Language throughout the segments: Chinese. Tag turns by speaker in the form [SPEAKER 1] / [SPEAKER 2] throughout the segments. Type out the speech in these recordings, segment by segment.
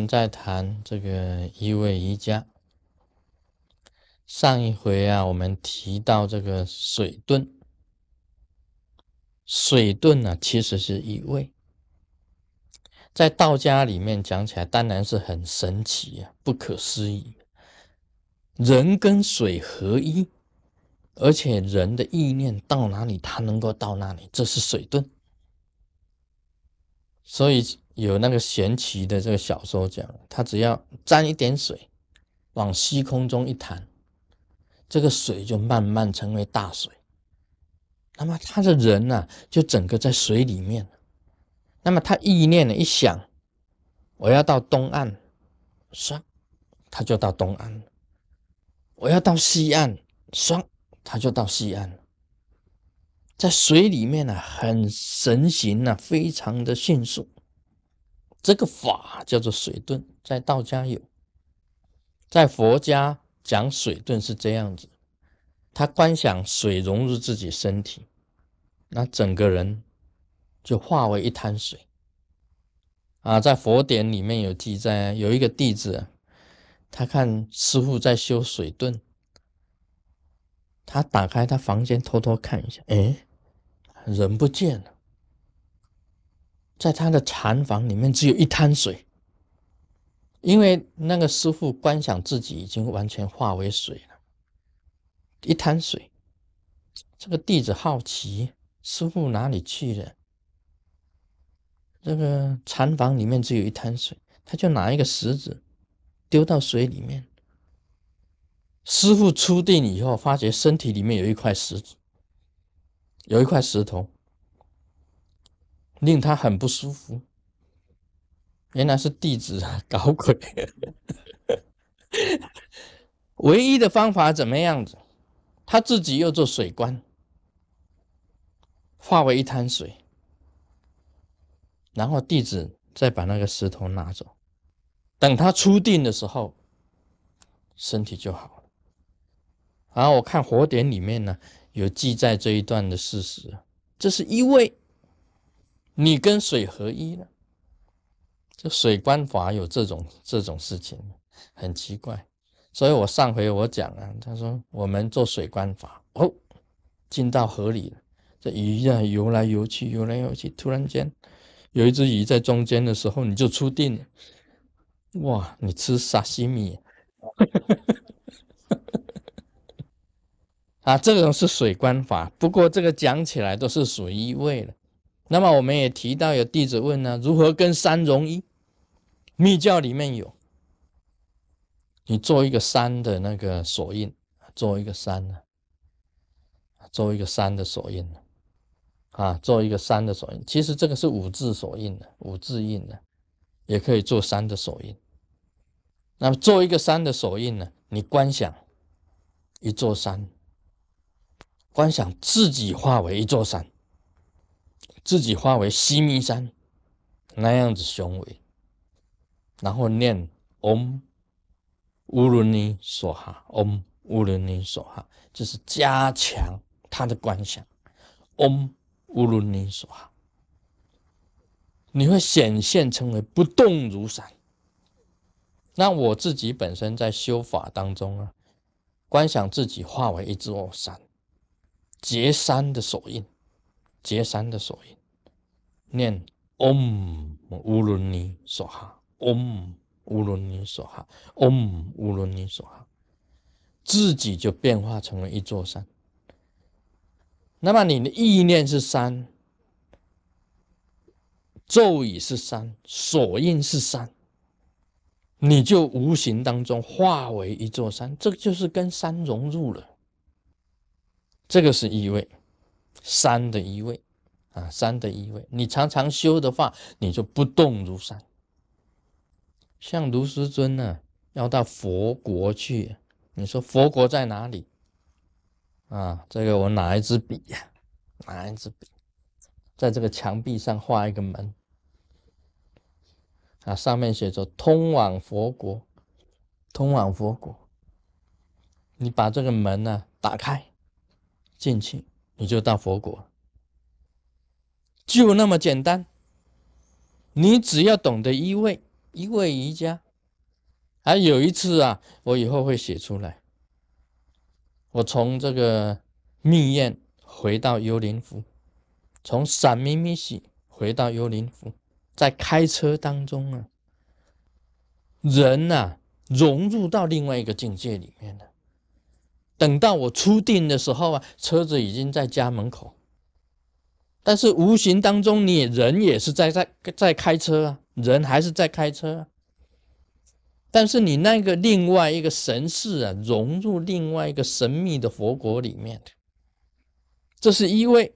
[SPEAKER 1] 们在谈这个一位瑜伽。上一回啊，我们提到这个水遁，水遁呢，其实是一位，在道家里面讲起来，当然是很神奇啊，不可思议。人跟水合一，而且人的意念到哪里，他能够到哪里，这是水遁。所以有那个玄奇的这个小说讲，他只要沾一点水，往虚空中一弹，这个水就慢慢成为大水。那么他的人呢，就整个在水里面。那么他意念呢一想，我要到东岸，唰，他就到东岸；我要到西岸，唰，他就到西岸。在水里面呢，很神行啊，非常的迅速。这个法叫做水遁，在道家有，在佛家讲水遁是这样子，他观想水融入自己身体，那整个人就化为一滩水。啊，在佛典里面有记载，有一个弟子，他看师傅在修水遁，他打开他房间偷偷看一下，哎。人不见了，在他的禅房里面只有一滩水，因为那个师傅观想自己已经完全化为水了，一滩水。这个弟子好奇，师傅哪里去了？这个禅房里面只有一滩水，他就拿一个石子丢到水里面。师傅出定以后，发觉身体里面有一块石子。有一块石头，令他很不舒服。原来是弟子 搞鬼。唯一的方法怎么样子？他自己又做水官，化为一滩水，然后弟子再把那个石头拿走。等他出定的时候，身体就好了。然后我看火典里面呢。有记载这一段的事实，这是因为你跟水合一了。这水观法有这种这种事情，很奇怪。所以我上回我讲啊，他说我们做水观法，哦，进到河里了，这鱼啊游来游去，游来游去，突然间有一只鱼在中间的时候，你就出定了。哇，你吃沙西米。啊，这种是水观法，不过这个讲起来都是属于一位了。那么我们也提到有弟子问呢，如何跟山融一？密教里面有，你做一个山的那个锁印，做一个山呢，做一个山的锁印呢啊，做一个山的锁印。其实这个是五字锁印的，五字印的，也可以做山的锁印。那么做一个山的锁印呢，你观想一座山。观想自己化为一座山，自己化为西密山那样子雄伟，然后念 Om 乌伦尼所哈，Om 乌伦尼梭哈，就是加强他的观想。Om 乌伦尼梭哈，你会显现成为不动如山。那我自己本身在修法当中啊，观想自己化为一座山。结山的手印，结山的手印，念 Om 乌伦尼梭哈，Om 乌伦尼梭哈，Om 乌伦尼梭哈，自己就变化成为一座山。那么你的意念是山，咒语是山，锁印是山，你就无形当中化为一座山，这就是跟山融入了。这个是一位山的一位啊，山的一位。你常常修的话，你就不动如山。像卢师尊呢，要到佛国去，你说佛国在哪里？啊，这个我拿一支笔呀，拿一支笔，在这个墙壁上画一个门，啊，上面写着“通往佛国”，通往佛国。你把这个门呢打开。进去，你就到佛国，就那么简单。你只要懂得一味，一味瑜伽。还有一次啊，我以后会写出来。我从这个密院回到幽灵湖，从闪咪咪洗回到幽灵湖，在开车当中啊，人呐融入到另外一个境界里面了。等到我出定的时候啊，车子已经在家门口，但是无形当中，你人也是在在在开车啊，人还是在开车啊。但是你那个另外一个神识啊，融入另外一个神秘的佛国里面的，这是因为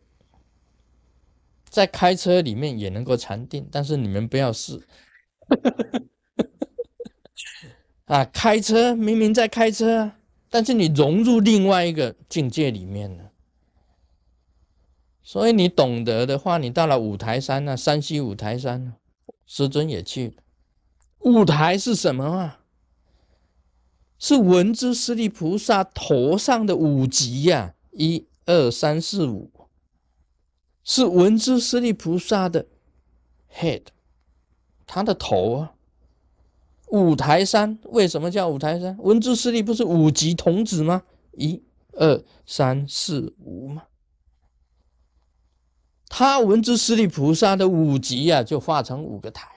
[SPEAKER 1] 在开车里面也能够禅定，但是你们不要试 啊！开车明明在开车，但是你融入另外一个境界里面了，所以你懂得的话，你到了五台山啊，山西五台山，师尊也去。五台是什么啊？是文殊师利菩萨头上的五级呀，一二三四五，是文殊师利菩萨的 head，他的头啊。五台山为什么叫五台山？文殊师利不是五级童子吗？一二三四五吗？他文殊师利菩萨的五级呀，就化成五个台。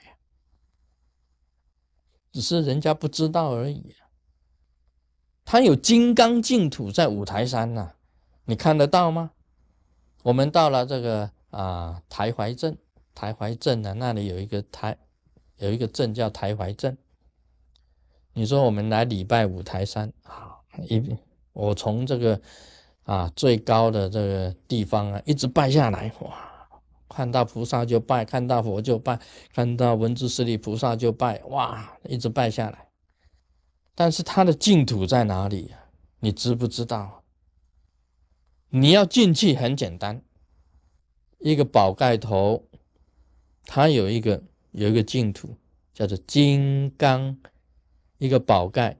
[SPEAKER 1] 只是人家不知道而已。他有金刚净土在五台山呐，你看得到吗？我们到了这个啊台怀镇，台怀镇呢，那里有一个台，有一个镇叫台怀镇。你说我们来礼拜五台山啊，一我从这个啊最高的这个地方啊，一直拜下来，哇！看到菩萨就拜，看到佛就拜，看到文殊师利菩萨就拜，哇，一直拜下来。但是他的净土在哪里呀？你知不知道？你要进去很简单，一个宝盖头，它有一个有一个净土，叫做金刚，一个宝盖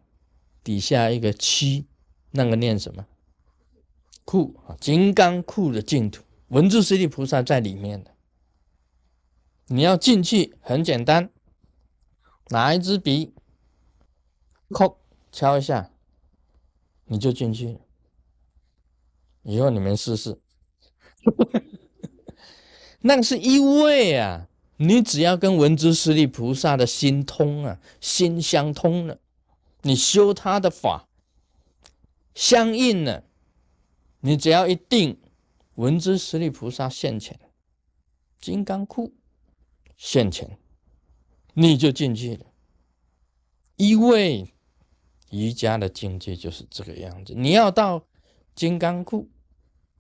[SPEAKER 1] 底下一个七，那个念什么？库啊，金刚库的净土。文殊师利菩萨在里面的，你要进去很简单，拿一支笔，敲敲一下，你就进去了。以后你们试试，那个是一位啊，你只要跟文殊师利菩萨的心通啊，心相通了，你修他的法相应了，你只要一定。文殊师利菩萨现前，金刚库现前，你就进去了。因为瑜伽的境界就是这个样子。你要到金刚库，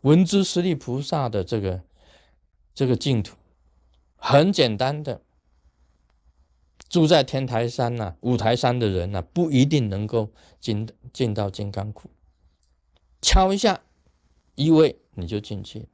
[SPEAKER 1] 文殊师利菩萨的这个这个净土，很简单的，住在天台山呐、五台山的人呐，不一定能够进进到金刚窟。敲一下，一位。你就进去，